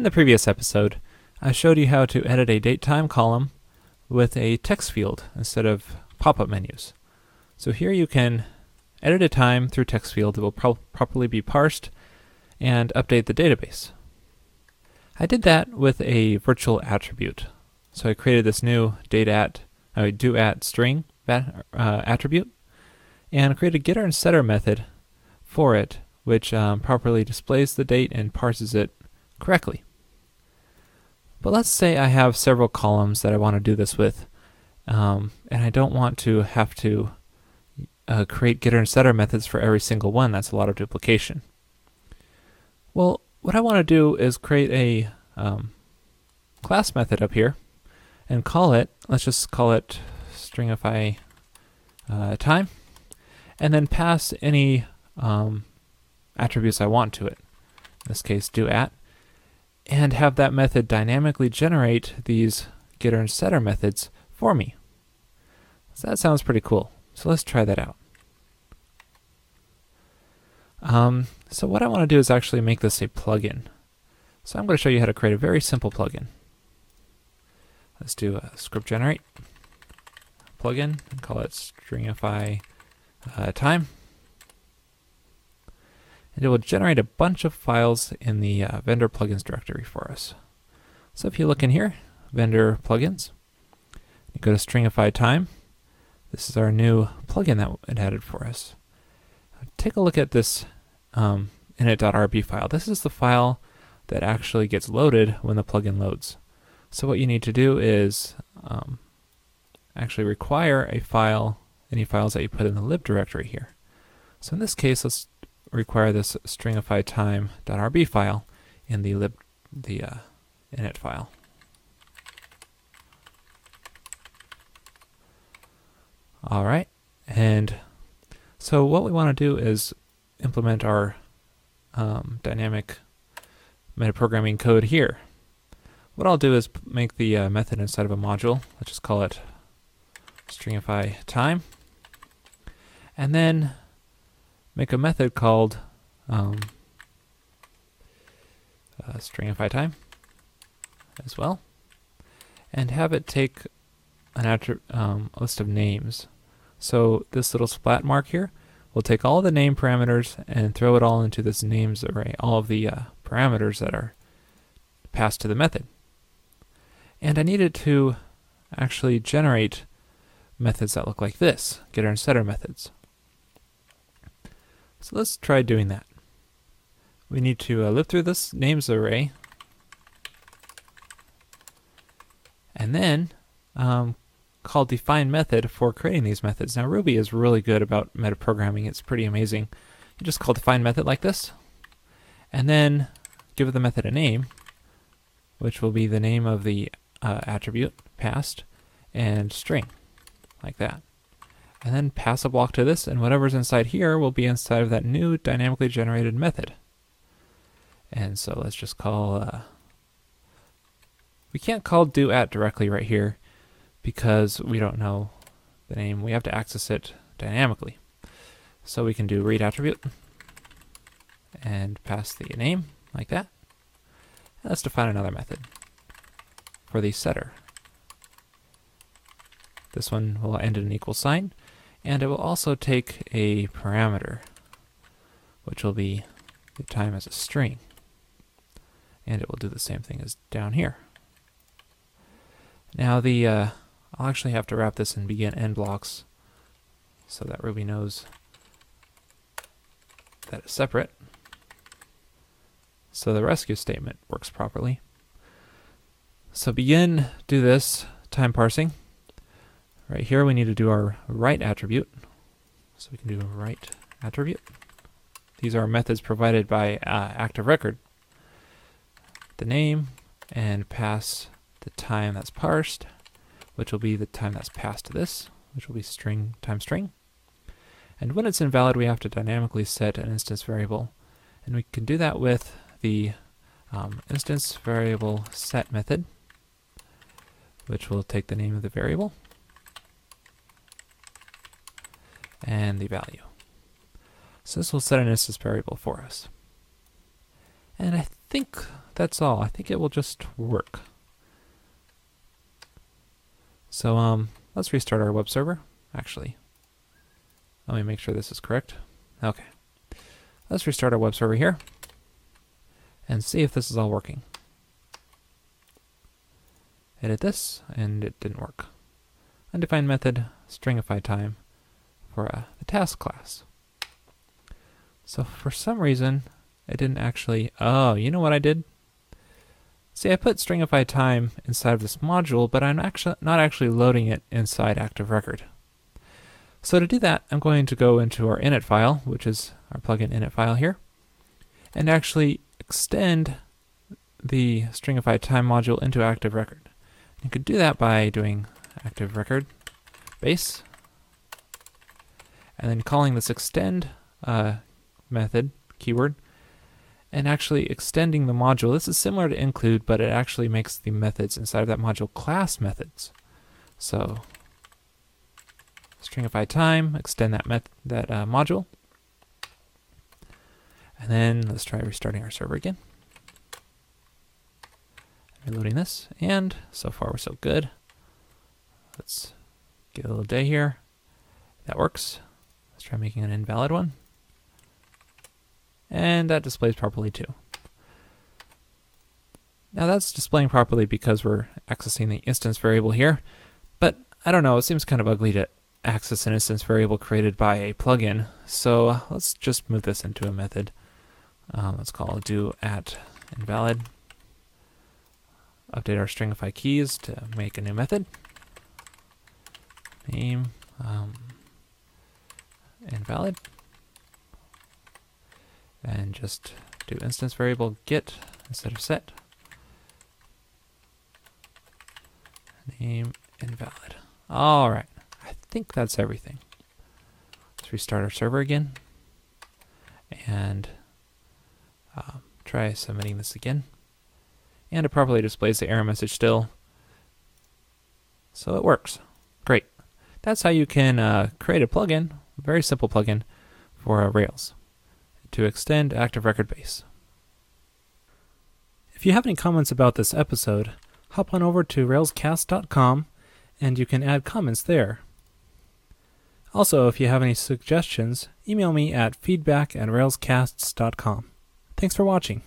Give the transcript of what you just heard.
In the previous episode, I showed you how to edit a date-time column with a text field instead of pop-up menus. So here you can edit a time through text field that will pro- properly be parsed and update the database. I did that with a virtual attribute. So I created this new date at, uh, due at string uh, attribute and created a getter and setter method for it, which um, properly displays the date and parses it correctly. But let's say I have several columns that I want to do this with, um, and I don't want to have to uh, create getter and setter methods for every single one. That's a lot of duplication. Well, what I want to do is create a um, class method up here and call it, let's just call it stringify uh, time, and then pass any um, attributes I want to it. In this case, due at, and have that method dynamically generate these getter and setter methods for me. So that sounds pretty cool. So let's try that out. Um, so what I want to do is actually make this a plugin. So I'm going to show you how to create a very simple plugin. Let's do a script generate plugin and call it stringify uh, time and it will generate a bunch of files in the uh, vendor plugins directory for us. So if you look in here, vendor plugins, you go to stringify time. This is our new plugin that it added for us. Take a look at this um, init.rb file. This is the file that actually gets loaded when the plugin loads. So what you need to do is um, actually require a file, any files that you put in the lib directory here. So in this case, let's require this stringify time.rb file in the lib the uh, init file. All right, and so what we want to do is implement our um, dynamic metaprogramming code here. What I'll do is make the uh, method inside of a module. Let's just call it stringify time, and then make a method called um, uh, stringify time as well, and have it take an um, list of names. So this little splat mark here will take all the name parameters and throw it all into this names array, all of the uh, parameters that are passed to the method. And I needed to actually generate methods that look like this, getter and setter methods. So let's try doing that. We need to uh, loop through this names array and then um, call define method for creating these methods. Now Ruby is really good about metaprogramming. It's pretty amazing. You just call define method like this and then give the method a name which will be the name of the uh, attribute passed and string like that and then pass a block to this, and whatever's inside here will be inside of that new dynamically generated method. And so let's just call, uh, we can't call due at directly right here because we don't know the name. We have to access it dynamically. So we can do read attribute and pass the name like that. And let's define another method for the setter. This one will end in an equal sign and it will also take a parameter, which will be the time as a string. And it will do the same thing as down here. Now the, uh, I'll actually have to wrap this in begin end blocks so that Ruby knows that it's separate. So the rescue statement works properly. So begin, do this, time parsing. Right here we need to do our write attribute. So we can do a write attribute. These are methods provided by uh, Active Record. The name and pass the time that's parsed, which will be the time that's passed to this, which will be string time string. And when it's invalid, we have to dynamically set an instance variable. And we can do that with the um, instance variable set method, which will take the name of the variable and the value. So this will set an instance variable for us. And I think that's all. I think it will just work. So um, let's restart our web server. Actually, let me make sure this is correct. Okay. Let's restart our web server here and see if this is all working. Edit this, and it didn't work. Undefined method, stringify time for uh, the task class. So for some reason, it didn't actually, oh, you know what I did? See, I put stringify time inside of this module, but I'm actually not actually loading it inside Active Record. So to do that, I'm going to go into our init file, which is our plugin init file here, and actually extend the stringify time module into Active Record. You could do that by doing Active Record base, and then calling this extend uh, method keyword, and actually extending the module. This is similar to include, but it actually makes the methods inside of that module class methods. So stringify time, extend that that uh, module, and then let's try restarting our server again. Reloading this, and so far we're so good. Let's get a little day here. That works. Let's try making an invalid one. And that displays properly too. Now that's displaying properly because we're accessing the instance variable here, but I don't know, it seems kind of ugly to access an instance variable created by a plugin. So let's just move this into a method. Um, let's call due at invalid. Update our stringify keys to make a new method. Name um, invalid. And just do instance variable get instead of set. Name invalid. All right. I think that's everything. Let's restart our server again and um, try submitting this again. And it properly displays the error message still. So it works. Great. That's how you can uh, create a plugin, a very simple plugin for uh, Rails to extend Active Record Base. If you have any comments about this episode, hop on over to railscasts.com and you can add comments there. Also, if you have any suggestions, email me at feedback at railscasts.com. Thanks for watching.